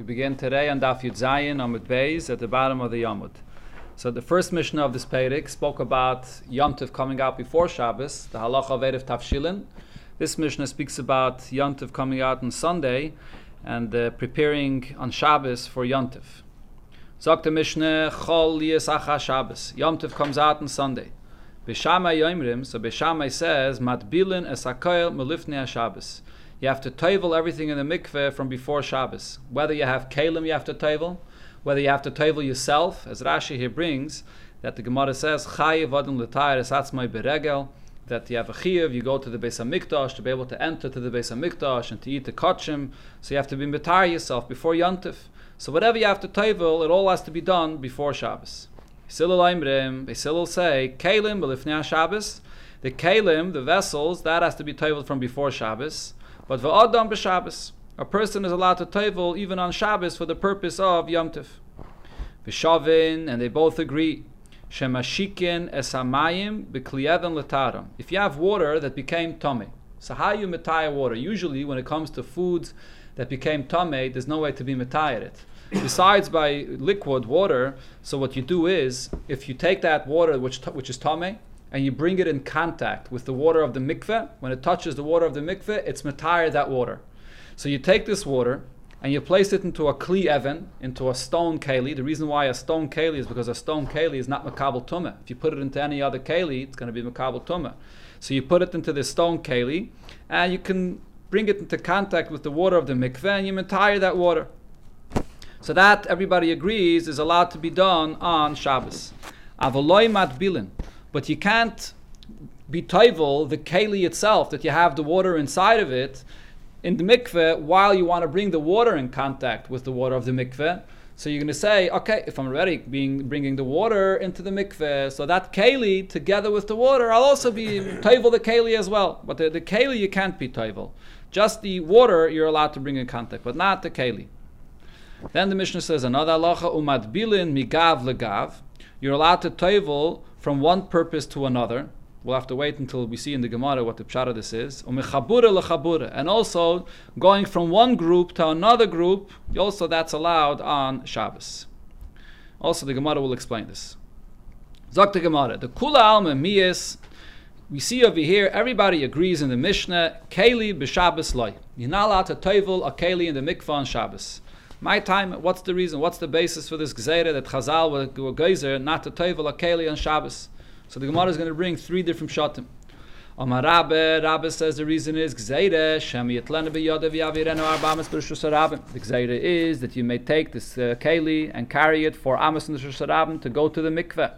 We begin today on Daf Yud Zayin Amud Beis at the bottom of the Yamud. So the first Mishnah of this Peirik spoke about Yom Tov coming out before Shabbos, the Halacha of Eruv Tavshilin. This Mishnah speaks about Yom Tov coming out on Sunday and uh, preparing on Shabbos for Yom Tov. The Mishnah, Chol Yesacha Shabbos. Yom Tov comes out on Sunday. Beshamai Yomrim, so Beshamai says, Matbilin Esakoil Melifnei Shabbos you have to tovel everything in the mikveh from before Shabbos. Whether you have kalim, you have to tovel. Whether you have to tovel yourself, as Rashi here brings, that the Gemara says, Chayiv adon l'tayr esatzmai beregel, that you have a chiyav, you go to the Beis HaMikdash to be able to enter to the Beis HaMikdash and to eat the kachim, so you have to be mitar yourself before Yantif. So whatever you have to tovel, it all has to be done before Shabbos. Silul Aimrim, Basil say, Kalim belifnei Shabbos, the kalim, the vessels, that has to be toveled from before Shabbos. But v'adam b'Shabbos, a person is allowed to tovel even on Shabbos for the purpose of Yom Tov. V'shavin, and they both agree. Shemashikin esamayim b'kliyevin letaram. If you have water that became tummy, so how you metaya water? Usually, when it comes to foods that became tummy, there's no way to be metayed it. Besides by liquid water, so what you do is, if you take that water which which is tummy, and you bring it in contact with the water of the mikveh, when it touches the water of the mikveh, it's matire that water. So you take this water and you place it into a kli evan, into a stone keli. The reason why a stone keli is because a stone keli is not makabel tumah. If you put it into any other keli, it's going to be makabel tumah. So you put it into this stone keli, and you can bring it into contact with the water of the mikveh, and you matire that water. So that everybody agrees is allowed to be done on Shabbos. Avoloi matbilin. But you can't be toivel the keli itself, that you have the water inside of it, in the mikveh, while you want to bring the water in contact with the water of the mikveh. So you're going to say, okay, if I'm already being, bringing the water into the mikveh, so that keli together with the water, I'll also be toivel the keli as well. But the, the keli you can't be toivel. Just the water you're allowed to bring in contact, but not the keli. Then the Mishnah says another halacha umad bilin migav legav. You're allowed to toivel from one purpose to another. We'll have to wait until we see in the Gemara what the pshara this is. And also going from one group to another group, also that's allowed on Shabbos. Also, the Gemara will explain this. Zok the Gemara, the Kula Alma Miyas, we see over here, everybody agrees in the Mishnah, Keli b'Shabbos loy. You're not allowed to toivel a Keli in the mikvah on Shabbos. My time, what's the reason? What's the basis for this gzeira that Chazal were geyser not to toivel a keli on Shabbos? So the Gemara is going to bring three different shatim. Omar Rabbe, Rabbe says the reason is gzeira shem yitlena biyodev yavirenu arbamas b'rishus Rabbe. The gzeira is that you may take this uh, keli and carry it for Amos and Rabbe to go to the mikveh.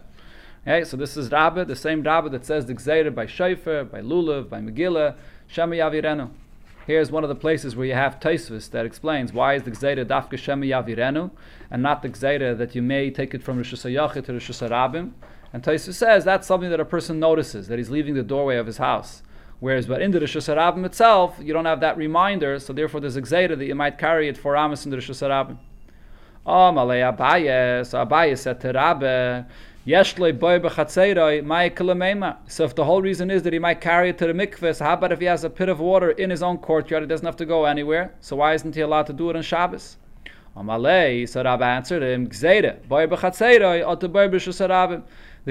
Okay, so this is Rabbe, the same Rabbe that says the gzeira by Shofar, by Lulav, by Megillah, shem yavirenu. Here's one of the places where you have Tosfos that explains why is the Gzeira Dafka Shema Yavirenu and not the Gzeira that you may take it from Rosh Hashanah to Rosh Hashanah. And Tosfos says that's something that a person notices, that he's leaving the doorway of his house. Whereas, but in the Rosh Hashanah itself, you don't have that reminder, so therefore there's a Gzeira that you might carry it for Amos in the Rosh Hashanah. Oh, Malay Abaye, so Abaye said to Rabbe, so if the whole reason is that he might carry it to the mikveh, so how about if he has a pit of water in his own courtyard, he doesn't have to go anywhere? So why isn't he allowed to do it on Shabbos? Amalei, so Rabbi answered him, The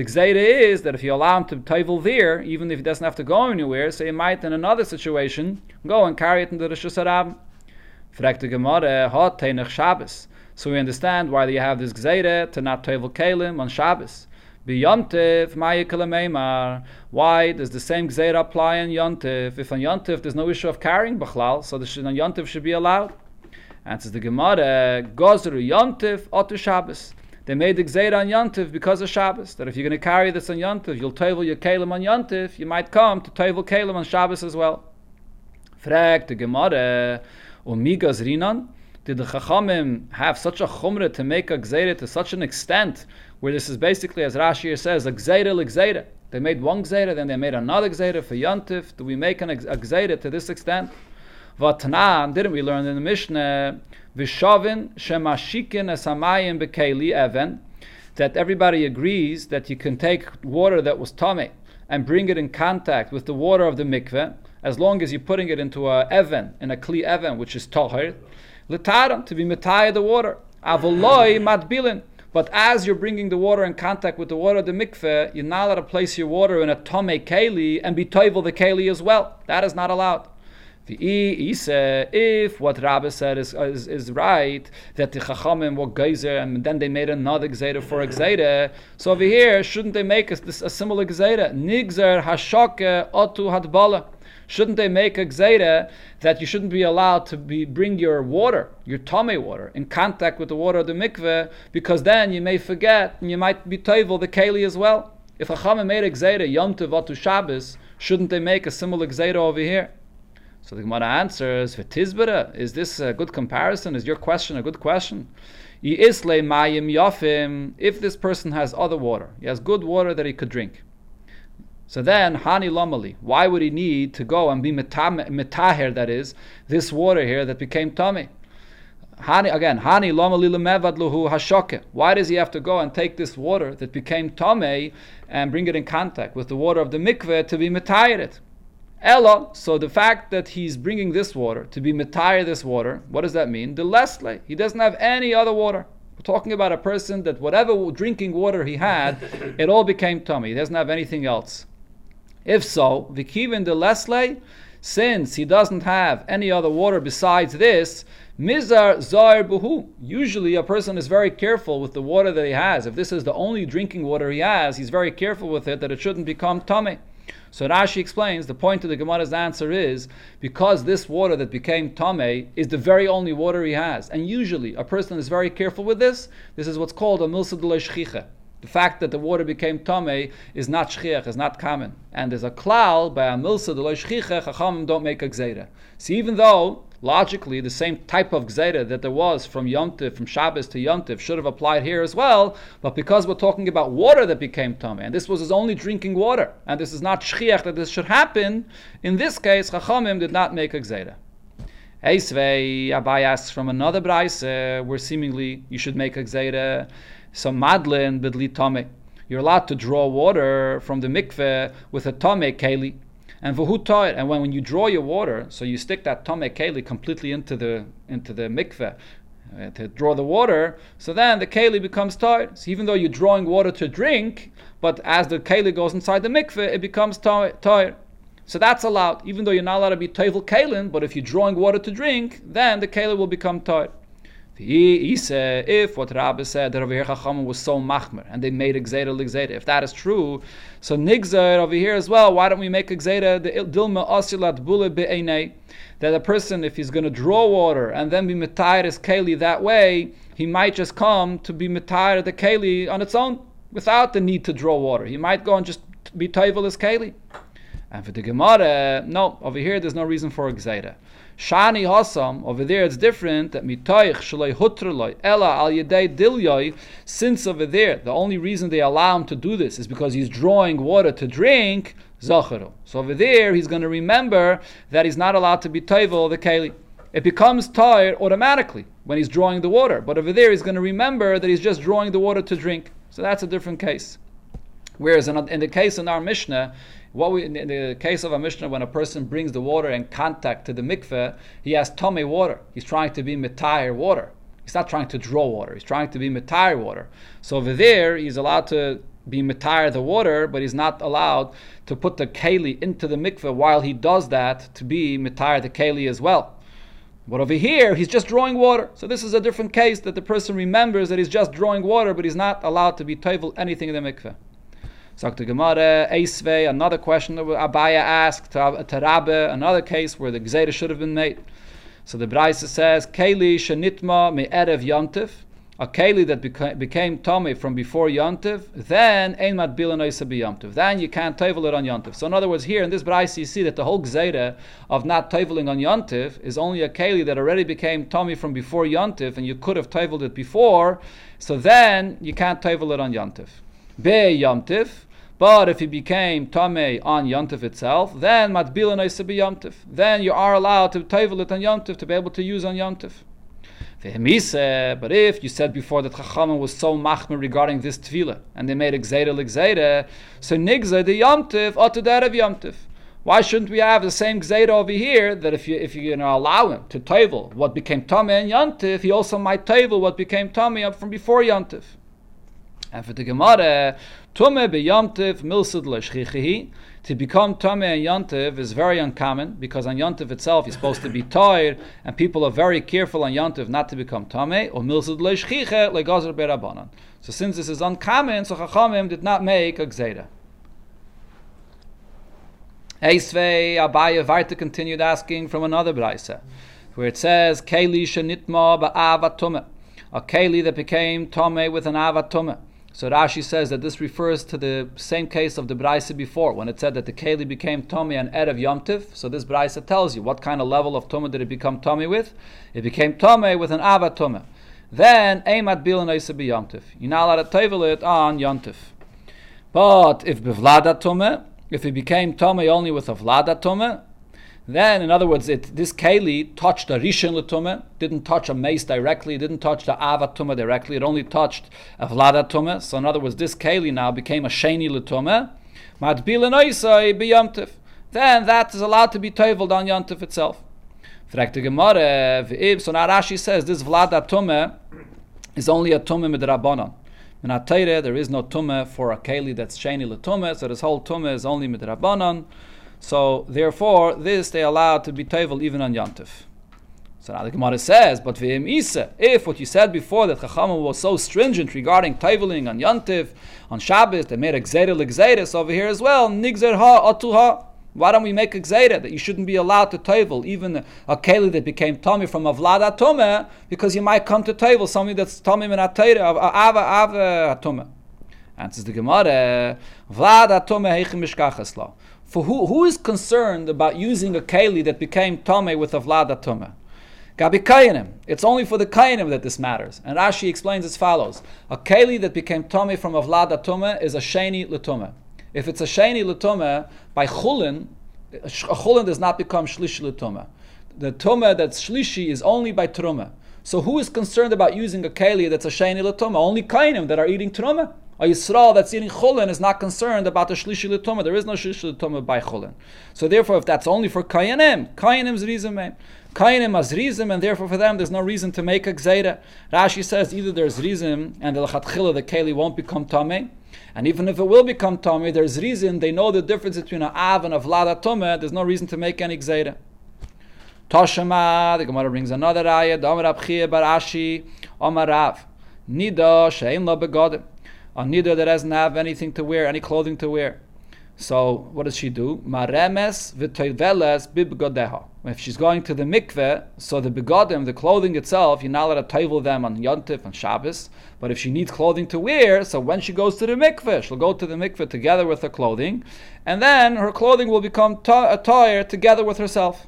Gzeira is that if you allow him to toivel there, even if he doesn't have to go anywhere, so he might in another situation go and carry it into the Rosh Hashanah. Fragt the Gemara, hot Shabbos. So we understand why you have this gzeire to not tevel kalim on Shabbos. Ma'yikalamemar. Why does the same gzeira apply on yontif? If on yontif there's no issue of carrying b'chlal, so the on yontif should be allowed. Answers the Gemara, gozru yontif otu Shabbos. They made the gzeira on yontif because of Shabbos. That if you're going to carry this on yontif, you'll tevel your kalim on yontif. You might come to tevel kalim on Shabbos as well. Frag the Gemara, umigaz rinan did the Chachamim have such a chumrah to make a gzeira to such an extent where this is basically, as Rashi says, a gzeira l'gzeira. They made one gzeira, then they made another gzeira for Yantif. Do we make an, a gzeira to this extent? Vatanan, didn't we learn in the Mishnah, Vishavin shemashikin esamayim bekeli even, that everybody agrees that you can take water that was tummy and bring it in contact with the water of the mikveh, as long as you're putting it into a even, in a kli even, which is tahir, Litaram, to be metaya the water. Avoloi matbilin. But as you're bringing the water in contact with the water of the mikveh, you're not allowed to place your water in a tome keli and be toivel the keli as well. That is not allowed. The e if what Rabbi said is, is, is right, that the Chachamim were geyser and then they made another gzeda for a so over here, shouldn't they make a, a similar gzeda? Nigzer hashoke otu hadbala. Shouldn't they make a gzeda that you shouldn't be allowed to be, bring your water, your tummy water, in contact with the water of the mikveh, because then you may forget and you might be toivel the keli as well. If a Chachamim made a gzeda yom otu Shabbos, shouldn't they make a similar gzeda over here? So the Gemara answers, "V'tizbera, is this a good comparison? Is your question a good question? If this person has other water, he has good water that he could drink. So then, hani lamali, why would he need to go and be metaher, that is, this water here that became tummy? Hani, again, hani lamali lemevad luhu hashoke. Why does he have to go and take this water that became tummy and bring it in contact with the water of the mikveh to be metahiret? Ella, so the fact that he's bringing this water to be metire this water, what does that mean? The lesle, he doesn't have any other water. We're talking about a person that whatever drinking water he had, it all became tummy. He doesn't have anything else. If so, vikivin the lesle, since he doesn't have any other water besides this, mizar zar buhu. Usually, a person is very careful with the water that he has. If this is the only drinking water he has, he's very careful with it that it shouldn't become tummy. So Rashi explains the point of the Gemara's answer is because this water that became Tame is the very only water he has. And usually a person is very careful with this. This is what's called a milsa de the fact that the water became tame is not shchiach, is not common. And there's a klal by a milsa de shchicha, chachamim don't make a gzeda. So even though logically the same type of gzeda that there was from Yontif, from Shabbos to Yontif, should have applied here as well, but because we're talking about water that became tame, and this was his only drinking water, and this is not shchiach that this should happen, in this case, chachamim did not make a gzeda. Eisvei, Abai asks from another brayse, where seemingly you should make a gzeda. So madlin bidli tame. You're allowed to draw water from the mikveh with a tame keli. And v'hu And when, when you draw your water, so you stick that tame keli completely into the into the mikveh uh, to draw the water. So then the keli becomes tired. So even though you're drawing water to drink, but as the keli goes inside the mikveh, it becomes tired. So that's allowed, even though you're not allowed to be tevel kalin. But if you're drawing water to drink, then the keli will become tired. If what Rabbi said that over here Chachamim was so machmer and they made gzeda l'gzeda, if that is true, so nigzer over here as well. Why don't we make gzeda the dilma osilat bule be'enei? That a person, if he's going to draw water and then be metired as keli that way, he might just come to be metired the keli on its own without the need to draw water. He might go and just be toivel as keli. And for the Gemara, no, over here there's no reason for gzeda. Shani Hasam, over there it's different, that mitoich shaloi hutrloi, ella al yedei dilyoi, since over there, the only reason they allow him to do this is because he's drawing water to drink, zacharu. So over there, he's going to remember that he's not allowed to be toivel the keli. It becomes tired automatically when he's drawing the water, but over there he's going to remember that he's just drawing the water to drink. So that's a different case. Whereas in the case in our Mishnah, what we, in the case of a Mishnah, when a person brings the water in contact to the mikveh, he has tummy water. He's trying to be metire water. He's not trying to draw water. He's trying to be metire water. So over there, he's allowed to be metire the water, but he's not allowed to put the keli into the mikveh while he does that to be metire the keli as well. But over here, he's just drawing water. So this is a different case that the person remembers that he's just drawing water, but he's not allowed to be toivel anything in the mikveh. The Gemara, Eisvei, another question that Abaya asked to another case where the Gzeda should have been made. So the Braisa says, Keli shenitma me erev yontif, a keli that beca- became tummy from before yontif, then ein mat yontif. Then you can't tevel it on yontif. So in other words, here in this Braisa you see that the whole gzeda of not teveling on yontif is only a keli that already became tummy from before yontif, and you could have teveled it before. So then you can't tevel it on yontif be yomtiv. But if he became tame on yomtiv itself, then matbila be yomtiv. Then you are allowed to tevel it on yomtiv to be able to use on yomtiv. But if you said before that Chachamim was so machmer regarding this tefillah, and they made exeda l'exeda, so nigza the yomtiv that of yomtiv. Why shouldn't we have the same gzeira over here that if you if you, know, allow him to toivel what became tummy and yantiv, he also might toivel what became up from before yantiv. And for the Gemara, be yantiv milsud to become Tame and Yantiv is very uncommon because on Yantiv itself you're supposed to be tired, and people are very careful on Yantiv not to become Tame, or Milsud Leishchiche Legazer Berabanan. So since this is uncommon, so Chachamim did not make a Gzeda. Eisvei Abaya Varta continued asking from another Braisa, where it says, Keli Shenitma Ba'ava Tume, a Keli that became Tame with an Ava Tume. So Rashi says that this refers to the same case of the Braisa before, when it said that the Keli became Tommy and Erev Yomtiv. So this Braisa tells you what kind of level of Tommy did it become Tommy with? It became Tommy with an Ava Tommy. Then, Eimat Bil be Yomtiv. You're not allowed to tavel it on Yomtiv. But if Bivlada Tommy, if it became Tommy only with a Vlada Tommy, then, in other words, it, this Keli touched a Rishon Latume, didn't touch a mace directly, didn't touch the Ava Tume directly, it only touched a Vlada Tume. So, in other words, this Keli now became a Sheni Latume. Then that is allowed to be toveled on Yantif itself. So now Rashi says this Vlada Tume is only a Tume midrabanan. In Atayre, there is no Tume for a Keli that's Sheni Latume, so this whole Tume is only midrabanan. So therefore, this they allow to be tevel even on Yantif. So now the Gemara says, but v'im isa, if what you said before that Chachamim was so stringent regarding teveling on Yantif, on Shabbos, they made a l'gzera, over here as well, nigzer ha atuha. Why don't we make a gzera that you shouldn't be allowed to tevel even a keli that became tummy from a vlada tome because you might come to tevel something that's tummy min atayra ava ava uh, tome. Answers the Gemara, vlada tome heichim mishkachas for who, who is concerned about using a keli that became tame with a vlada tome? Gabi kayanim. It's only for the kayanim that this matters. And Rashi explains as follows: A keli that became tame from a vlada tome is a sheni letome. If it's a sheni letome by chulin, a chulin does not become shlishi letome. The tome that's shlishi is only by truma. So who is concerned about using a keli that's a sheni letome? Only kainim that are eating truma. A Yisrael that's eating chulin is not concerned about the shlishi l'tumah. There is no shlishi l'tumah by chulin. So therefore, if that's only for kayanim, kayanim's rizim, Kainim has rizim, and therefore for them there's no reason to make a gzeira. Rashi says either there's rizim and the lechatchila the keli won't become tamei, and even if it will become tamei, there's reason they know the difference between an av and a vlada tumah. There's no reason to make any gzeira. Toshama, the Gemara brings another ayah. Damar Abchia Bar Ashi, Omar Rav, Nida Shein La Begodim a nida that doesn't have anything to wear, any clothing to wear. So what does she do? Maremes v'toiveles bibgodeha. If she's going to the mikveh, so the begodim, the clothing itself, you're not allowed to toivel them on Yontif and Shabbos. But if she needs clothing to wear, so when she goes to the mikveh, she'll go to the mikveh together with her clothing, and then her clothing will become a tire together with herself.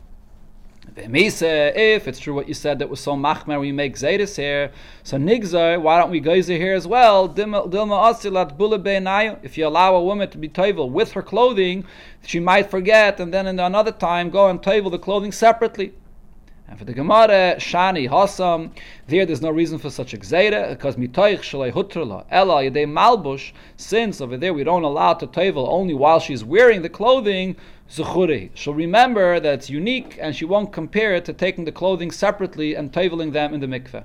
If it's true what you said that was so machmer, we make Zaydis here. So nigzar, why don't we geyser here as well? If you allow a woman to be toivel with her clothing, she might forget, and then in another time go and toivel the clothing separately. And for the Gemara, Shani, Hasam, there there's no reason for such a gzeira, because mitoich shalei hutrala, ela yedei malbush, since over there we don't allow to toivel only while she's wearing the clothing, Zuchuri. She'll remember that it's unique and she won't compare it to taking the clothing separately and taveling them in the mikveh.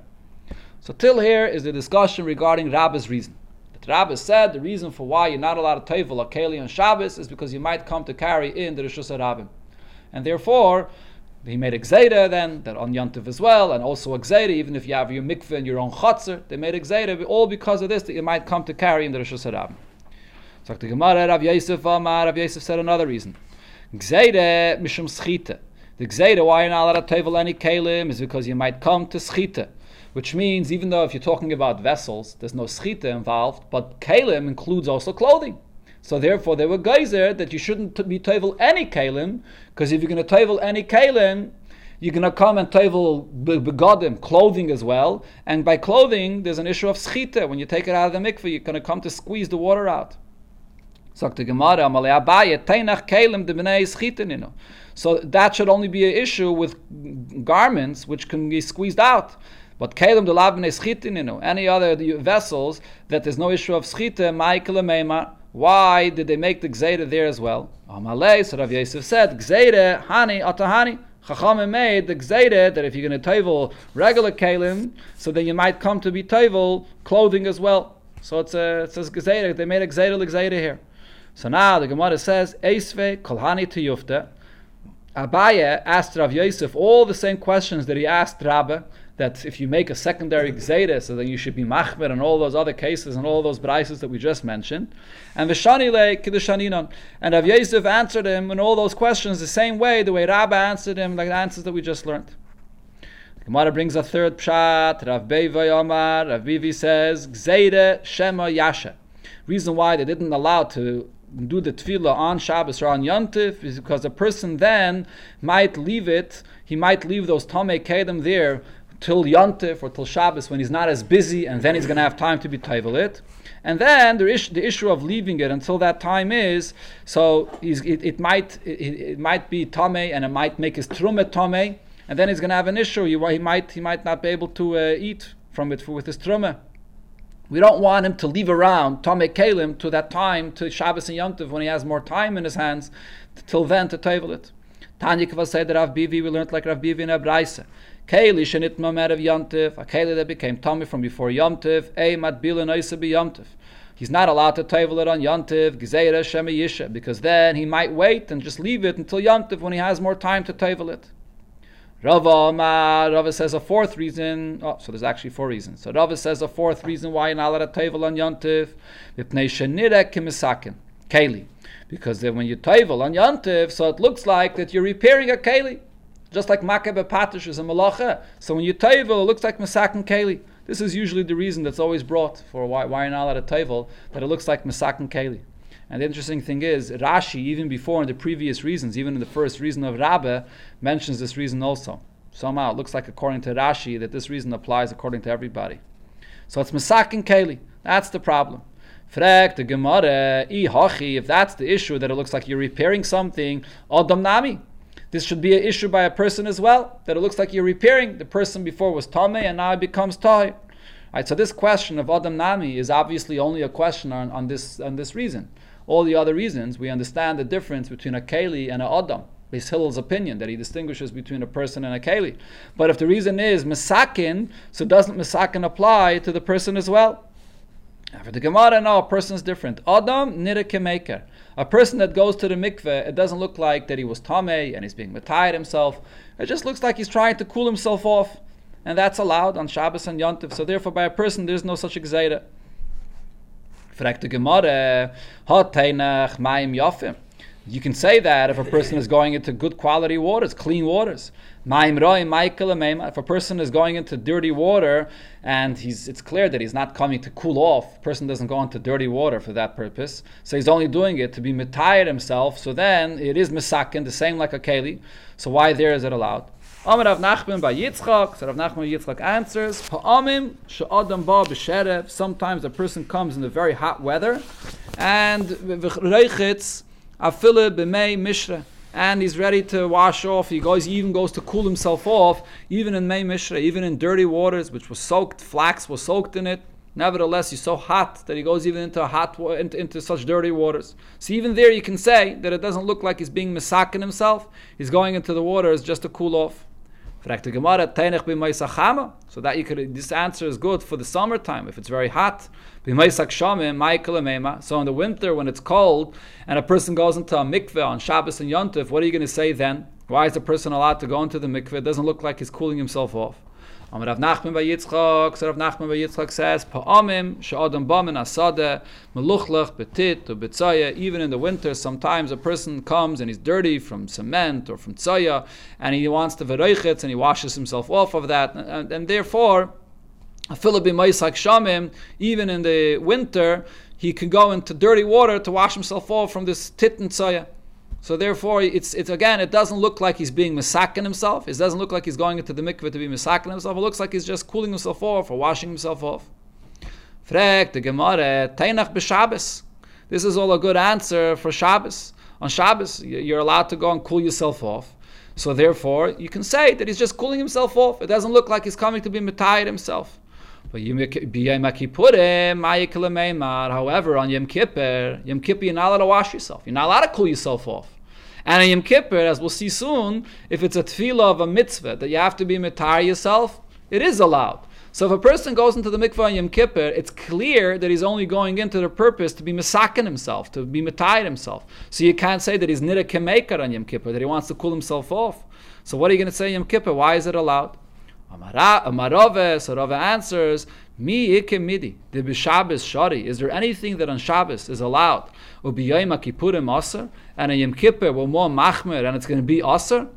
So till here is the discussion regarding Rabbi's reason. That Rabbi said the reason for why you're not allowed to tavel a keli on Shabbos is because you might come to carry in the Rishus Rabbim. And therefore, he made a then, that on Yantiv as well, and also a even if you have your mikveh and your own chatzar, they made a all because of this, that you might come to carry in the Rishus Rabbim. So the Gemara, Rav Yosef, Rav Yosef said another reason. Gzeire mishum schite. The gzeire, why you're not allowed to tevel any kalim, is because you might come to schite. Which means, even though if you're talking about vessels, there's no schite involved, but kalim includes also clothing. So therefore, there were geyser that you shouldn't be tevel any kalim, because if you're going to tevel any kalim, you're going to come and tevel begodim, clothing as well. And by clothing, there's an issue of schite. When you take it out of the mikveh, you're going to come to squeeze the water out. Sagt Gemara, Abaye, Teinach de Bnei So that should only be an issue with garments which can be squeezed out. But Kalim de Lav Bnei Schitininu, any other vessels that there's no issue of Schite, Michael Meimar, Why did they make the Gzeira there as well? Amalei, so Rav Yosef said, Gzeira, Hani, Atahani. Chachamim made the Gzeira that if you're going to toivel regular kalim, so then you might come to be toivel clothing as well. So it's a, it says Gzeira, they made a Gzeira here. So now the Gemara says, Eisve kolhani to. Abaye asked Rav Yosef all the same questions that he asked Rabbe, that if you make a secondary gzeira, so then you should be machmer and all those other cases and all those brises that we just mentioned. And Vishanile Kiddushaninon. And Rav Yosef answered him in all those questions the same way, the way Rabbe answered him, like the answers that we just learned. The Gemara brings a third pshat, Rav Beiva Omar, Rav Bivi says, Gzeira Shema Yasha. Reason why they didn't allow to do the tefillah on Shabbos or on Yontif is because a person then might leave it, he might leave those Tomei Kedem there till Yontif or till Shabbos when he's not as busy and then he's going to have time to be Taivel it. And then the issue, the issue of leaving it until that time is so it, it, might it, it, might be Tomei and it might make his Trumet Tomei and then he's going to have an issue. He, he might he might not be able to uh, eat from it for, with his Trumah. We don't want him to leave around Tomei Kalim to that time, to Shabbos and Yom Tov, when he has more time in his hands, till then to table it. Tanya said that Rav Bivi, we learned like Rav Bivi in Abraisa. Keli shenit mamer of Yomtiv, a Keli that became Tomei from before Yomtiv, a matbil and be Yomtiv. He's not allowed to table it on Yontiv, Gezeira Shema Yisha, because then he might wait and just leave it until Yontiv when he has more time to table it. Rava Rava says a fourth reason. Oh, so there's actually four reasons. So Rava says a fourth reason why you're not allowed to tevel on Yontif. Keli. Because then when you tevel on Yontif, so it looks like that you're repairing a Keli. Just like Makab Patish is a malacha. So when you tevel, it looks like Masakin Keli. This is usually the reason that's always brought for why, why you're not allowed to tevel, that it looks like Masakin Keli. And the interesting thing is, Rashi, even before in the previous reasons, even in the first reason of Rabbe, mentions this reason also. Somehow it looks like, according to Rashi, that this reason applies according to everybody. So it's Masak and Keli. That's the problem. Frek the Gemara, if that's the issue, that it looks like you're repairing something, Adam Nami. This should be an issue by a person as well, that it looks like you're repairing. The person before was Tame and now it becomes Tahi. Right, so this question of Adam Nami is obviously only a question on, on, this, on this reason all the other reasons, we understand the difference between a Keli and a Adam. Beis Hillel's opinion that he distinguishes between a person and a keli. But if the reason is misakin, so doesn't misakin apply to the person as well? For the Gemara, no, a person is different. Adam nira A person that goes to the mikveh, it doesn't look like that he was tamei and he's being matayed himself. It just looks like he's trying to cool himself off, and that's allowed on Shabbos and Yontif. So therefore, by a person, there's no such exeira. Fragt Gemara, Yafim. You can say that if a person is going into good quality waters, clean waters. If a person is going into dirty water and he's, it's clear that he's not coming to cool off, a person doesn't go into dirty water for that purpose, so he's only doing it to be mitired himself, so then it is misakin, the same like a keli. So why there is it allowed? Amar Rav Nachman bar Yitzchak. So Rav Nachman Yitzchak answers, she'adam ba b'sherev. Sometimes a person comes in the very hot weather, and v'reichitz afile b'mei mishra. And he's ready to wash off. He goes, he even goes to cool himself off, even in Mei Mishra, even in dirty waters, which was soaked, flax was soaked in it. Nevertheless, he's so hot that he goes even into hot into, into, such dirty waters. So even there, you can say that it doesn't look like he's being misakin himself. He's going into the waters just to cool off. So that you could, this answer is good for the summertime if it's very hot. So in the winter when it's cold and a person goes into a mikveh on Shabbos and Yontif, what are you going to say then? Why is the person allowed to go into the mikveh? It doesn't look like he's cooling himself off. Amar Rav Nachman bar Yitzchak, so Rav Nachman bar Yitzchak says, Pa'amim she'adam bamin asada, meluchlach betit or betzaya. Even in the winter, sometimes a person comes and he's dirty from cement or from tzaya, and he wants to veroichetz and he washes himself off of that, and, and therefore, even in the winter, he can go into dirty water to wash himself off from this tit and tzaya. So therefore, it's, it's again, it doesn't look like he's being misakin himself. It doesn't look like he's going into the mikveh to be misakin himself. It looks like he's just cooling himself off or washing himself off. Frek the Gemara, Tainach b'Shabbos. This is all a good answer for Shabbos. On Shabbos, you're allowed to go and cool yourself off. So therefore, you can say that he's just cooling himself off. It doesn't look like he's coming to be mitayed himself. But However, on Yom Kippur, Yom Kippur, you're not allowed to wash yourself. You're not allowed to cool yourself off. And on Yom Kippur, as we'll see soon, if it's a tefillah of a mitzvah that you have to be mitar yourself, it is allowed. So if a person goes into the mikvah on Yom Kippur, it's clear that he's only going into the purpose to be misakin himself, to be mitayed himself. So you can't say that he's nida kemekar on Yom Kippur, that he wants to cool himself off. So what are you going to say Yom Kippur? Why is it allowed? Amarove, so Rava answers, Mi midi, the b'Shabbos shari. Is there anything that on Shabbos is allowed? Ubiyayim kippurim aser, and on Yom Kippur we're more machmer, and it's going to be aser?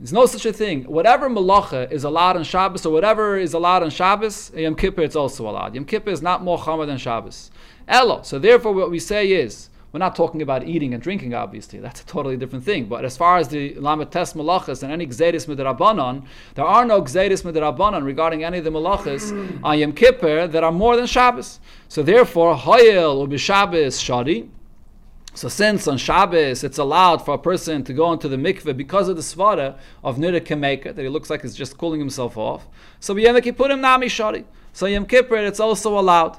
There's no such a thing. Whatever malacha is allowed on Shabbos, or whatever is allowed on Shabbos, Yom Kippur it's also allowed. Yom Kippur is not more chamor than Shabbos. Elo. So therefore, what we say is, we're not talking about eating and drinking, obviously. That's a totally different thing. But as far as the Lamates Malachas and any Gzedis Midrabanan, there are no Gzedis Midrabanan regarding any of the Malachas mm. on Yom Kippur that are more than Shabbos. So therefore, Hoyel will be Shabbos Shadi. So since on Shabbos it's allowed for a person to go into the mikveh because of the svara of Nira Kemeka, that he looks like he's just cooling himself off, so Yom Kippurim Nami Shari. So Yom Kippur it's also allowed.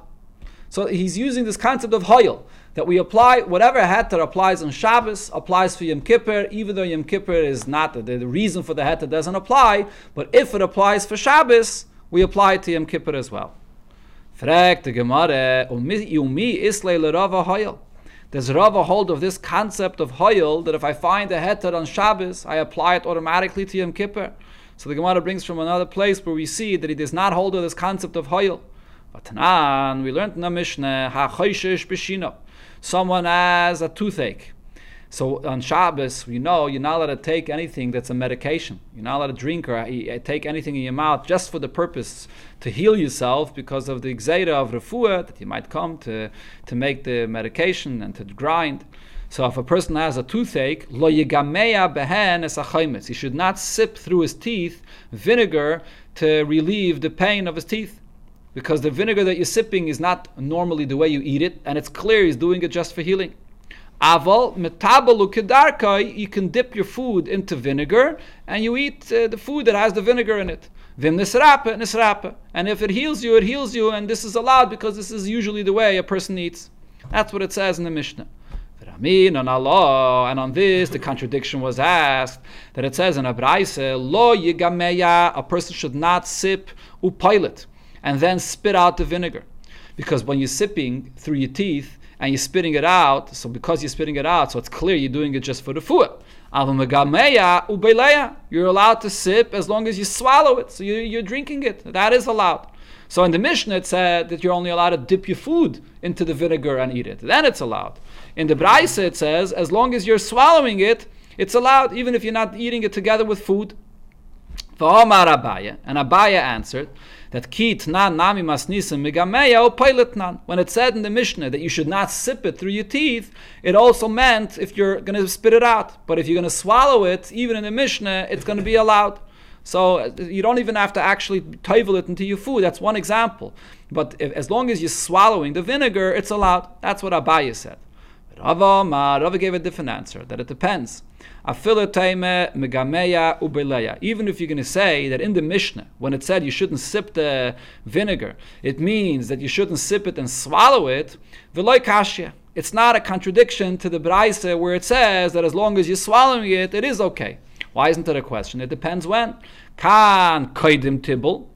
So he's using this concept of Hoyel that we apply whatever heter applies on Shabbos applies for Yom Kippur, even though Yom Kippur is not the, the reason for the heter doesn't apply. But if it applies for Shabbos, we apply it to Yom Kippur as well. The. Does Rava hold of this concept of hoyel that if I find a heter on Shabbos, I apply it automatically to Yom Kippur? So the Gemara brings from another place where we see that he does not hold of this concept of hoyel. But Tanan, we learned in the Mishnah, ha b'shino someone has a toothache. So on Shabbos, you know you're not allowed to take anything that's a medication. You're not allowed to drink or eh, take anything in your mouth just for the purpose to heal yourself because of the exeda of refuah that you might come to, to make the medication and to grind. So if a person has a toothache, lo yigameya behen es He should not sip through his teeth vinegar to relieve the pain of his teeth because the vinegar that you're sipping is not normally the way you eat it, and it's clear he's doing it just for healing. Aval metabalu kedarkai, you can dip your food into vinegar and you eat uh, the food that has the vinegar in it. Vim nisrapa, nisrapa. And if it heals you, it heals you, and this is allowed because this is usually the way a person eats. That's what it says in the Mishnah. and on this the contradiction was asked that it says in Abraise, lo yigameya, a person should not sip upilot and then spit out the vinegar. Because when you're sipping through your teeth and you're spitting it out, so because you're spitting it out, so it's clear you're doing it just for the food. You're allowed to sip as long as you swallow it, so you're drinking it. That is allowed. So in the Mishnah it said that you're only allowed to dip your food into the vinegar and eat it. Then it's allowed. In the Braise it says as long as you're swallowing it, it's allowed even if you're not eating it together with food. And Abaya answered, that kit nan nami masnisim migameya o. When it said in the Mishnah that you should not sip it through your teeth, it also meant if you're going to spit it out. But if you're going to swallow it, even in the Mishnah, it's going to be allowed. So you don't even have to actually tovel it into your food. That's one example. But if, as long as you're swallowing the vinegar, it's allowed. That's what Abaya said. Rava, Ma, Rava gave a different answer, that it depends. Even if you're going to say that in the Mishnah, when it said you shouldn't sip the vinegar, it means that you shouldn't sip it and swallow it, it's not a contradiction to the Braise where it says that as long as you're swallowing it, it is okay. Why isn't that a question? It depends when. Kan tibble.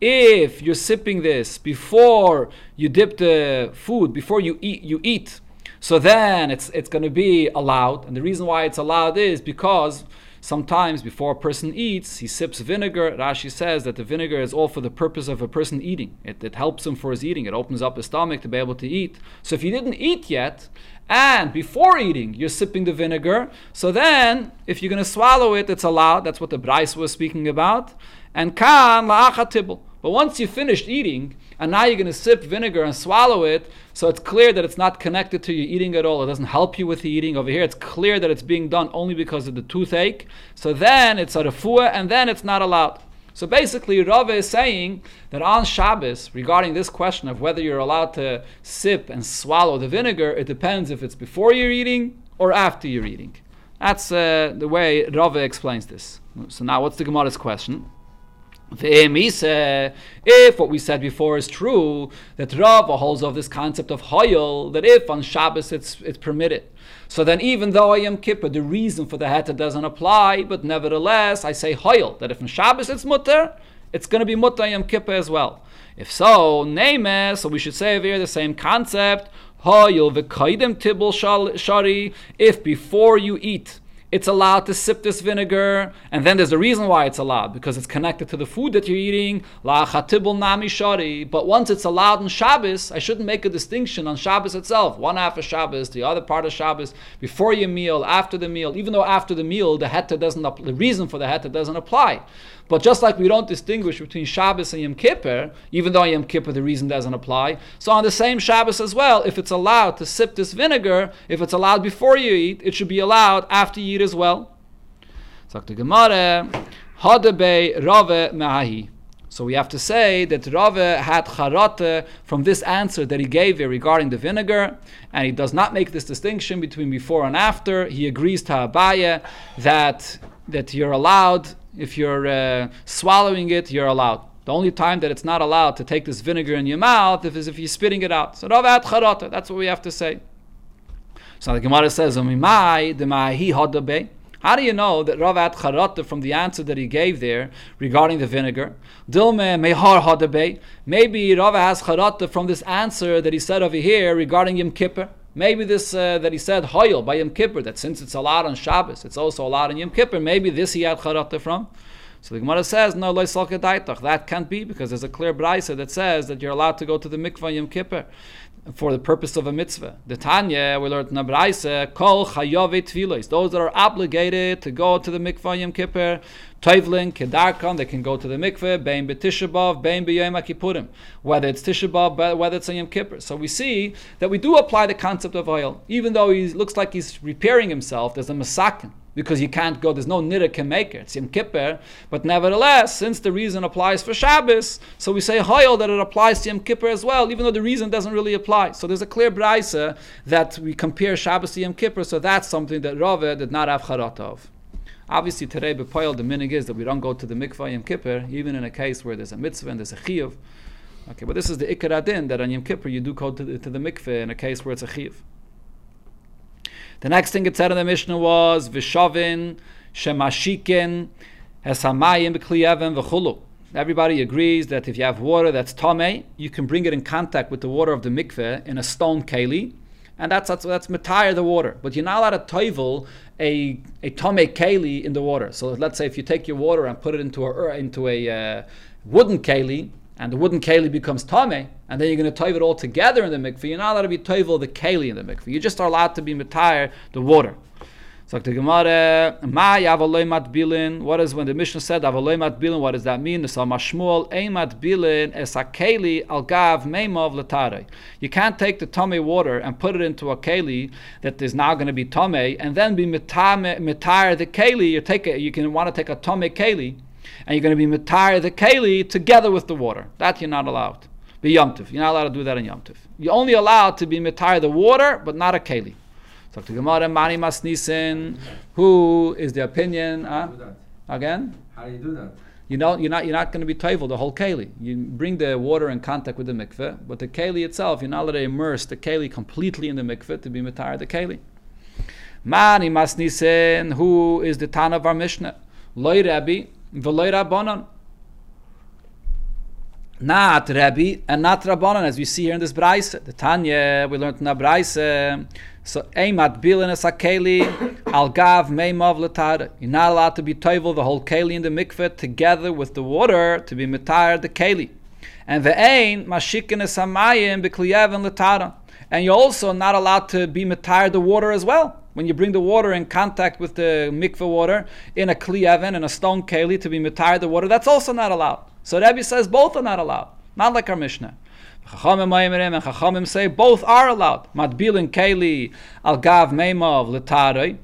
If you're sipping this before you dip the food, before you eat, you eat, so then it's, it's going to be allowed. And the reason why it's allowed is because sometimes before a person eats, he sips vinegar. Rashi says that the vinegar is all for the purpose of a person eating. It, it helps him for his eating, it opens up his stomach to be able to eat. So if you didn't eat yet, and before eating you're sipping the vinegar, so then if you're going to swallow it, it's allowed. That's what the Braise was speaking about. And kan la'achatibel. But once you finished eating, and now you're going to sip vinegar and swallow it, so it's clear that it's not connected to your eating at all. It doesn't help you with the eating. Over here, it's clear that it's being done only because of the toothache. So then it's a refuah, and then it's not allowed. So basically, Rava is saying that on Shabbos, regarding this question of whether you're allowed to sip and swallow the vinegar, it depends if it's before you're eating or after you're eating. That's uh, the way Rava explains this. So now, what's the Gemara's question? If what we said before is true, that Rava holds of this concept of Hoyel, that if on Shabbos it's, it's permitted. So then, even though I am Kippur, the reason for the Heta doesn't apply, but nevertheless, I say Hoyel, that if on Shabbos it's Mutter, it's going to be Mutter Yom Kippur as well. If so, Name, so we should say here the same concept. Hoyel v'kaidem tibul shari, if before you eat, it's allowed to sip this vinegar, and then there's a reason why it's allowed because it's connected to the food that you're eating. But once it's allowed in Shabbos, I shouldn't make a distinction on Shabbos itself. One half of Shabbos, the other part of Shabbos, before your meal, after the meal. Even though after the meal the heta doesn't, the reason for the heta doesn't apply. But just like we don't distinguish between Shabbos and Yom Kippur, even though Yom Kippur the reason doesn't apply, so on the same Shabbos as well, if it's allowed to sip this vinegar, if it's allowed before you eat, it should be allowed after you eat as well. So we have to say that Rava had charate from this answer that he gave here regarding the vinegar, and he does not make this distinction between before and after. He agrees to Abaye that that you're allowed if you're uh, swallowing it, you're allowed. The only time that it's not allowed to take this vinegar in your mouth is if you're spitting it out. So that's what we have to say. So the Gemara says, How do you know that Rav at charata from the answer that he gave there regarding the vinegar? Dilme mehar hadabe. Maybe Rav has charata from this answer that he said over here regarding Yom Kippur. Maybe this uh, that he said Hoyel by Yom Kippur, that since it's allowed on Shabbos, it's also allowed on Yom Kippur. Maybe this he had charata from. So the Gemara says, no, that can't be because there's a clear brisa that says that you're allowed to go to the mikvah Yom Kippur for the purpose of a mitzvah. The Tanya, we learned in kol chayove tfilos, those that are obligated to go to the mikvah Yom Kippur, Tovlin, Kedarkan, they can go to the mikveh, Bein B'Tishabav, Bein B'Yom Kippurim, whether it's Tishabav, whether it's Yom Kippur. So we see that we do apply the concept of oil, even though he looks like he's repairing himself, there's a masakin because you can't go, there's no niddah can make it. It's Yom Kippur. But nevertheless, since the reason applies for Shabbos, so we say Hoyel that it applies to Yom Kippur as well, even though the reason doesn't really apply. So there's a clear brisa that we compare Shabbos to Yom Kippur, so that's something that Rava did not have charat of. Obviously, today, Bepoil, the minig is that we don't go to the mikvah Yom Kippur, even in a case where there's a mitzvah and there's a chiyuv. Okay, but this is the ikar adin that on Yom Kippur you do go to the, to the mikveh in a case where it's a chiyuv. The next thing it said in the Mishnah was Vishavin, Shemashikin, Hesamayim, Bekliyevim, V'chulu. Everybody agrees that if you have water that's tame, you can bring it in contact with the water of the mikveh in a stone keli, and that's that's, that's the water. But you're not allowed to toivel a a tome keli in the water. So let's say if you take your water and put it into a into a uh, wooden keli, and the wooden keli becomes tame, and then you're going to toiv it all together in the mikveh, you're not allowed to be toivel the keli in the mikveh. You just are allowed to be mitire the water. So the Gemara, Ma mat bilin. What is when the Mishnah said mat bilin? What does that mean? The Mashmuel mat bilin al gav meimov latare. You can't take the tame water and put it into a keli that is now going to be tame, and then be mitire the keli. You take it. You can want to take a tame keli and you're going to be mitar the keli together with the water. That you're not allowed. Be yomtiv. You're not allowed to do that in yomtiv. You're only allowed to be mitar the water, but not a keli. So to Gemara Mani Masnisen, who is the opinion? Uh, again? How do you do that? You know, you're not you're not going to be toivel the whole keli. You bring the water in contact with the mikveh, but the keli itself, you're not allowed to immerse the keli completely in the mikveh to be mitar the keli. Mani Masnisen, who is the Tan of our Mishnah? Loi Rabbi, V'loy Rabbanon. Not Rabbi and not Rabbanon, as we see here in this Braise. The Tanya, we learned in the Braise. So, Eimat bilin es akeli al gav meimov letar. You're not allowed to be toivel the whole keli in the mikveh together with the water to be mitar the keli. And the ve'ein mashikin es hamayim b'kliyev letara. And you're also not allowed to be mitar the water as well when you bring the water in contact with the mikveh water in a kli oven and a stone keli to be mitar the water, that's also not allowed. So Rebbe says both are not allowed, not like our Mishnah. Chachamim and Chachamim say both are allowed. Matbil and keli al gav meimov l'tarei.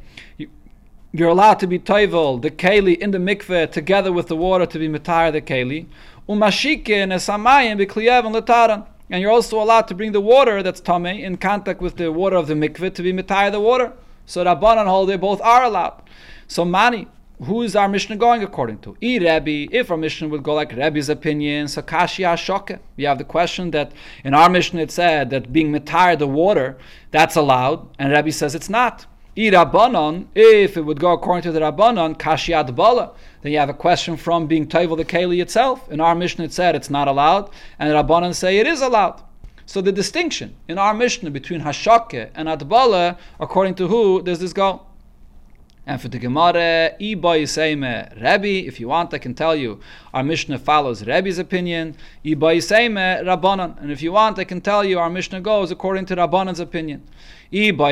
You're allowed to be toivel the keli in the mikveh together with the water to be mitar the keli. Umashikin esamayim b'kliyev l'taran. And you're also allowed to bring the water that's tame in contact with the water of the mikveh to be mitar the water. So Rabbanan hold they both are allowed. So Mani, who is our Mishnah going according to? E Rebbe, if our Mishnah would go like Rebbe's opinion, so Kashi Ashoke. We have the question that in our Mishnah it said that being mitar the water, that's allowed, and Rebbe says it's not. E Rabbanon, if it would go according to the Rabbanon, Kashi Adbala, then you have a question from being Toivel the Keli itself. In our Mishnah it said it's not allowed, and Rabbanon say it is allowed. So the distinction in our Mishnah between Hashake and Adbala, according to who does this go? And for the Gemara, Iba Rebbe, if you want, I can tell you, our Mishnah follows Rebbe's opinion. Iba Rabbanan. And if you want, I can tell you, our Mishnah goes according to Rabbanan's opinion. Iba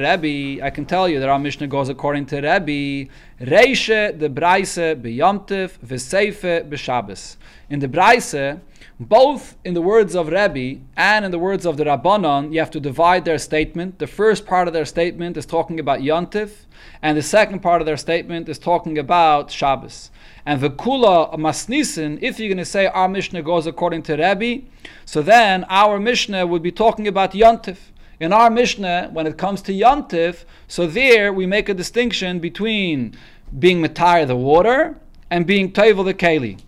Rebbe, I can tell you that our Mishnah goes according to Rebbe. Reishe the Braise beyomtiv v'seife b'Shabbos. In the Braise, both in the words of Rebbe and in the words of the Rabbanon, you have to divide their statement. The first part of their statement is talking about Yontif, and the second part of their statement is talking about Shabbos. And Vekula Masnisin, if you're going to say our Mishnah goes according to Rebbe, so then our Mishnah would be talking about Yontif. In our Mishnah, when it comes to Yontif, so there we make a distinction between being Matar the water and being Toivel the Keli.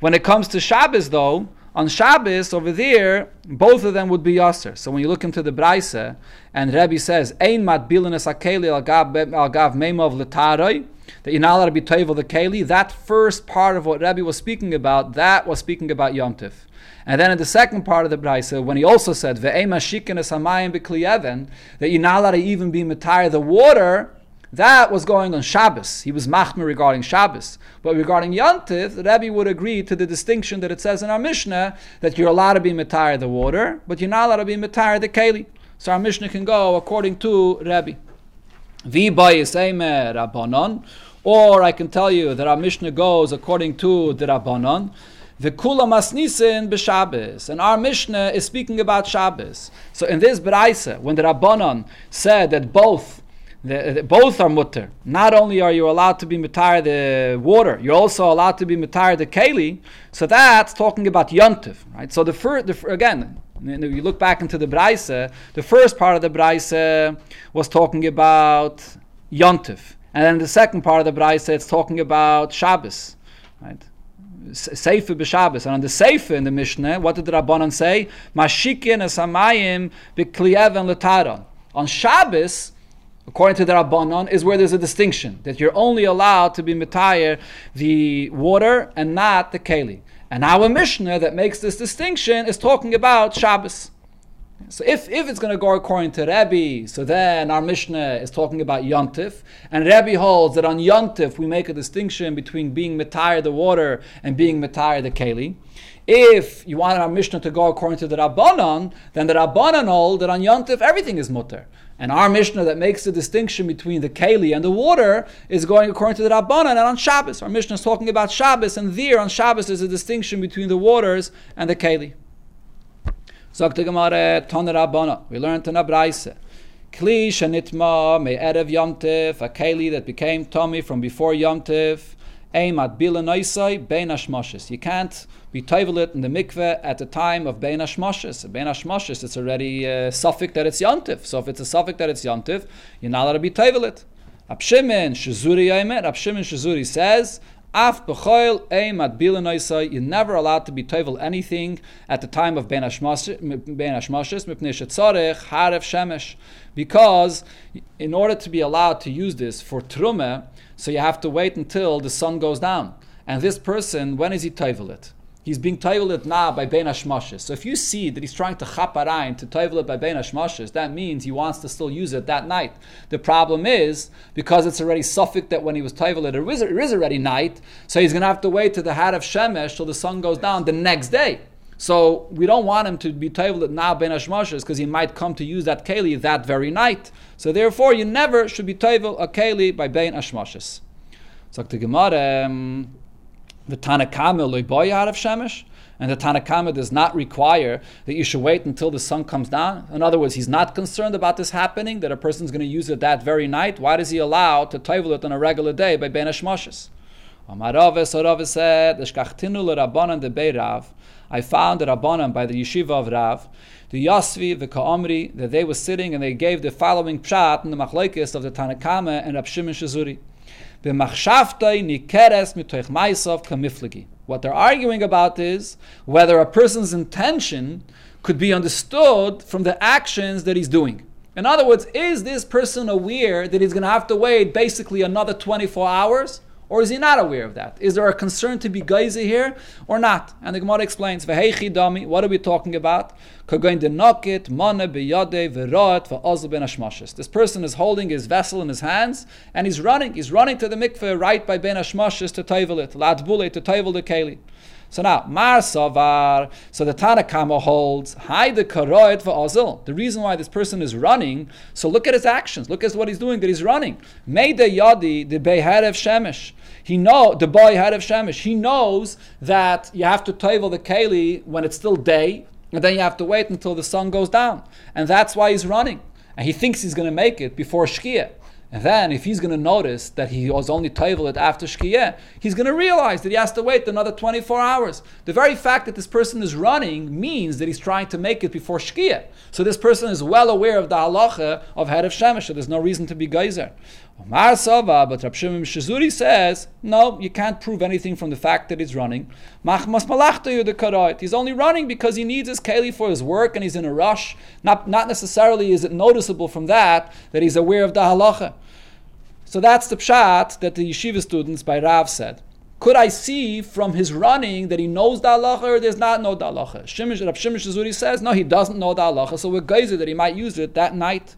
When it comes to Shabbos, though, on Shabbos over there, both of them would be Yasser. So when you look into the Braise, and Rebbe says, Ein mat bilinas akeli al gav memov letaroi, that you're not allowed to be toivel the keli, that first part of what Rebbe was speaking about, that was speaking about Yom Tif. And then in the second part of the Braise, when he also said, Ve'ema shikin es that you're not allowed to even be matar the water, that was going on Shabbos. He was machmer regarding Shabbos. But regarding Yantiv, the Rebbe would agree to the distinction that it says in our Mishnah that you're allowed to be matar the water, but you're not allowed to be matar the keli. So our Mishnah can go according to Rebbe. Rabbanon. Or I can tell you that our Mishnah goes according to the Rabbanon. V'kula masnisin b'Shabbos. And our Mishnah is speaking about Shabbos. So in this Beraisa, when the Rabbanon said that both the, the, both are mutter. Not only are you allowed to be mitar the water, you're also allowed to be mitar the keli. So that's talking about yontif, right? So the first, again, you look back into the Braise, the first part of the Braise was talking about yontif, and then the second part of the Braise it's talking about Shabbos, right? Sefer b'Shabbos. And on the Sefer in the Mishnah, what did the Rabbanan say? Mashikin esamayim b'klieven letaron. On Shabbos, according to the Rabbanon, is where there's a distinction that you're only allowed to be mitayir the water and not the keli. And our Mishnah that makes this distinction is talking about Shabbos. So if, if it's going to go according to Rebbe, so then our Mishnah is talking about Yontif, and Rebbe holds that on Yontif we make a distinction between being mitayir the water and being mitayir the keli. If you want our Mishnah to go according to the Rabbanon, then the Rabbanon hold that on Yontif everything is mutter. And our Mishnah that makes the distinction between the keli and the water is going according to the Rabbanan and on Shabbos. Our Mishnah is talking about Shabbos, and there on Shabbos is a distinction between the waters and the keli. Sagt Gemara, Tana Rabbana. We learned in Abraise. Kli shenitma me erev yomtiv, a keli that became Tomei from before yomtiv. Aim at bila bein ashmoshes. You can't be toivelit in the mikveh at the time of bein ashmoshes. Bein it's already a suffix that it's yontif. So if it's a suffix that it's yontif, you're not allowed to be toivelit. Abshimin Shizuri Yomer, Abshimin Shizuri says, Af b'choil aim at bilanoisai. You're never allowed to be toivel anything at the time of ben hashmoshes mipnei shetzorech haref shemesh. Because in order to be allowed to use this for trume, so you have to wait until the sun goes down. And this person, when is he toivel it? He's being toivelit now by Ben Hashmoshes. So if you see that he's trying to chaparain to toivelit by Ben Hashmoshes, that means he wants to still use it that night. The problem is, because it's already suffix that when he was toivelit, it is, it is already night, so he's going to have to wait to the hat of Shemesh till the sun goes down the next day. So we don't want him to be toivelit now Ben Hashmoshes because he might come to use that keli that very night. So therefore, you never should be toivel a keli by Ben Hashmoshes. So the Gemara. Um, The Tanakama loiboy out of Shemesh, and the Tanakama does not require that you should wait until the sun comes down. In other words, he's not concerned about this happening, that a person's going to use it that very night. Why does he allow to toivel it on a regular day by so said, I found the Rabbanan by the yeshiva of Rav, the Yasvi, the Ka'amri, that they were sitting and they gave the following pshat in the machlekes of the Tanakama and Rab Shimon Shazuri. What they're arguing about is whether a person's intention could be understood from the actions that he's doing. In other words, is this person aware that he's going to have to wait basically another 24 hours? Or is he not aware of that? Is there a concern to be geyser here or not? And the Gemara explains, dami, what are we talking about? This person is holding his vessel in his hands and he's running. He's running to the mikveh right by Ben Hashmashis to taivel it, to taivel the keli. So now, Mar Savar, so the Tanakama holds, Hai the Karoit Azil. The reason why this person is running, so look at his actions, look at what he's doing, that he's running. Made the Yadi, the Beharev Shemesh. He know the boy had of Shemesh. He knows that you have to toivel the keli when it's still day, and then you have to wait until the sun goes down. And that's why he's running. And he thinks he's going to make it before Shkia. And then, if he's going to notice that he was only toivel it after shkiyah, he's going to realize that he has to wait another 24 hours. The very fact that this person is running means that he's trying to make it before shkiyah. So this person is well aware of the halacha of head of shemesh. So there's no reason to be geyser. Omar Sava, but Rab Shimon Shizuri says, no, you can't prove anything from the fact that he's running. Machmas malachta the karait. He's only running because he needs his keli for his work and he's in a rush. Not, not necessarily is it noticeable from that that he's aware of the halacha. So that's the pshat that the yeshiva students by Rav said. Could I see from his running that he knows the halacha or does not know the halacha? Shimish, Rab Shizuri says, no, he doesn't know the halacha, so we're geyser that he might use it that night.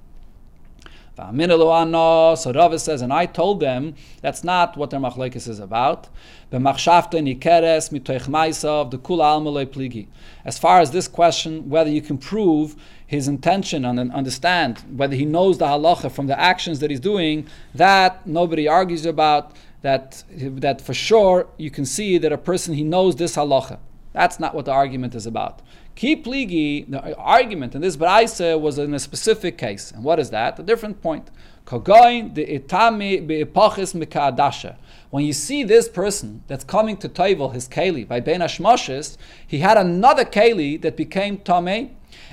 So Rava says, and I told them that's not what their machlekes is about. As far as this question, whether you can prove his intention and understand whether he knows the halacha from the actions that he's doing, that nobody argues about. That that for sure you can see that a person he knows this halacha. That's not what the argument is about. Keep pligi, the argument in this Braise was in a specific case. And what is that? A different point. When you see this person that's coming to Toivel, his Keli, by Ben Ashmoshes, he had another Keli that became Tomei,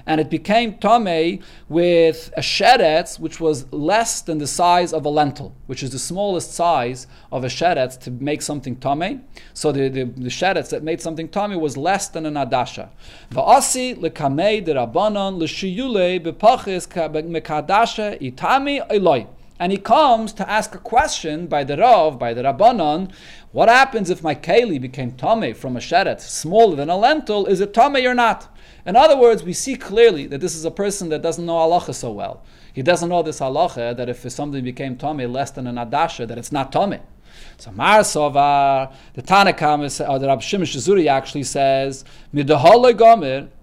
and it became tame with a sheretz which was less than the size of a lentil, which is the smallest size of a sheretz to make something tame. So the, the, the sheretz that made something tame was less than an adasha. Va'asi lekamei de rabbanon l'shiyule bepachis mekadasha itami eloi. And he comes to ask a question by the Rav, by the Rabbanon, what happens if my keli became tame from a sheret smaller than a lentil? Is it tame or not? In other words, we see clearly that this is a person that doesn't know halacha so well. He doesn't know this halacha that if something became tummy less than an adasha, that it's not tummy. So Mar Sovar, the Tanakam, or the Rab Shimish Zuri actually says,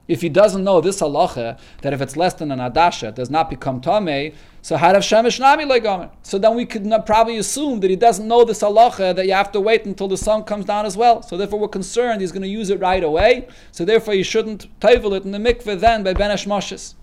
if he doesn't know this halacha, that if it's less than an adasha, it does not become tamei, so harav shemesh nami legomer. So then we could probably assume that he doesn't know this halacha that you have to wait until the sun comes down as well. So therefore, we're concerned he's going to use it right away. So therefore, you shouldn't table it in the mikveh then by ben Moshes.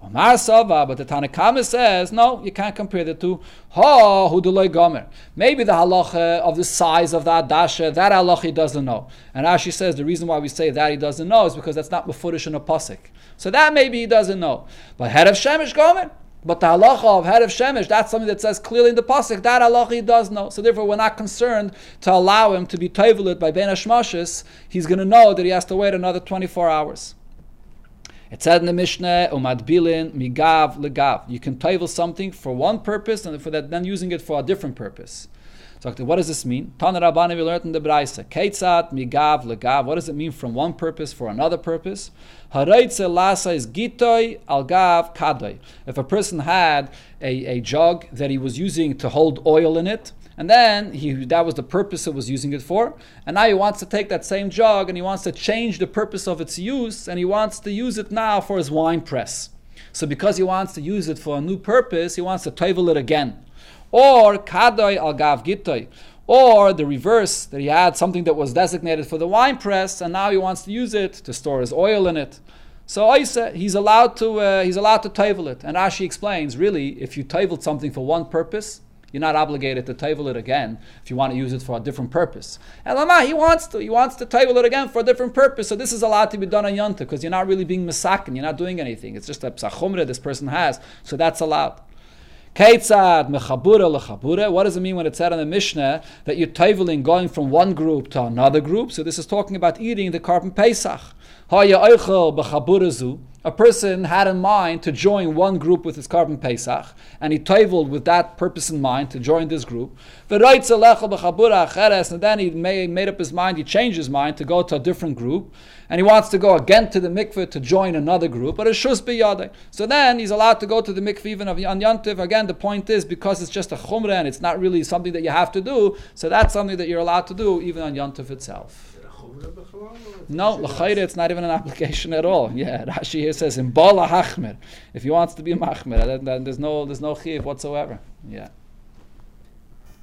Omar Sava, but the Tanakama says, no, you can't compare the two. Ha, huduloy gomer. Maybe the halacha of the size of that dasha, that halacha he doesn't know. And Rashi says the reason why we say that he doesn't know is because that's not befurish in a pasik. So that maybe he doesn't know. But head of Shemesh gomer. But the halacha of head of Shemesh, that's something that says clearly in the pasuk. That halacha he does know. So therefore, we're not concerned to allow him to be toivelit by ben Hashmashis. He's going to know that he has to wait another 24 hours. It said in the Mishnah, umad bilin migav legav. You can toivel something for one purpose and for that, then using it for a different purpose. So what does this mean? Tana Rabbani we learned in the Braisa. Ketzat migav legav. What does it mean from one purpose for another purpose? Haraitze lasa is gitoy algav kadoy. If a person had a, a jug that he was using to hold oil in it, and then he, that was the purpose it was using it for. And now he wants to take that same jug and he wants to change the purpose of its use and he wants to use it now for his wine press. So because he wants to use it for a new purpose, he wants to toivel it again. Or kadoy al gav gitoy. Or the reverse, that he had something that was designated for the wine press, and now he wants to use it to store his oil in it. So Isa, he's allowed to uh, he's allowed to toivel it. And Rashi explains, really, if you toivel something for one purpose, you're not obligated to table it again if you want to use it for a different purpose. Elama, he wants to. He wants to table it again for a different purpose. So this is allowed to be done on Yonta because you're not really being misakin. You're not doing anything. It's just a psachumra this person has. So that's allowed. Keitzad mechabura lechabura. What does it mean when it said in the Mishnah that you're toveling going from one group to another group? So this is talking about eating the korban Pesach. A person had in mind to join one group with his korban Pesach, and he toveled with that purpose in mind to join this group. And then he made, up his mind, he changed his mind to go to a different group, and he wants to go again to the mikveh to join another group, but. So then he's allowed to go to the mikveh even on Yantiv. Again, the point is because it's just a chumrah and it's not really something that you have to do, so that's something that you're allowed to do even on Yantiv itself. No, l'chayre, it's not even an application at all. Yeah, Rashi here says in bala hachmer. If he wants to be machmer, then, then there's no there's no chiv whatsoever. Yeah.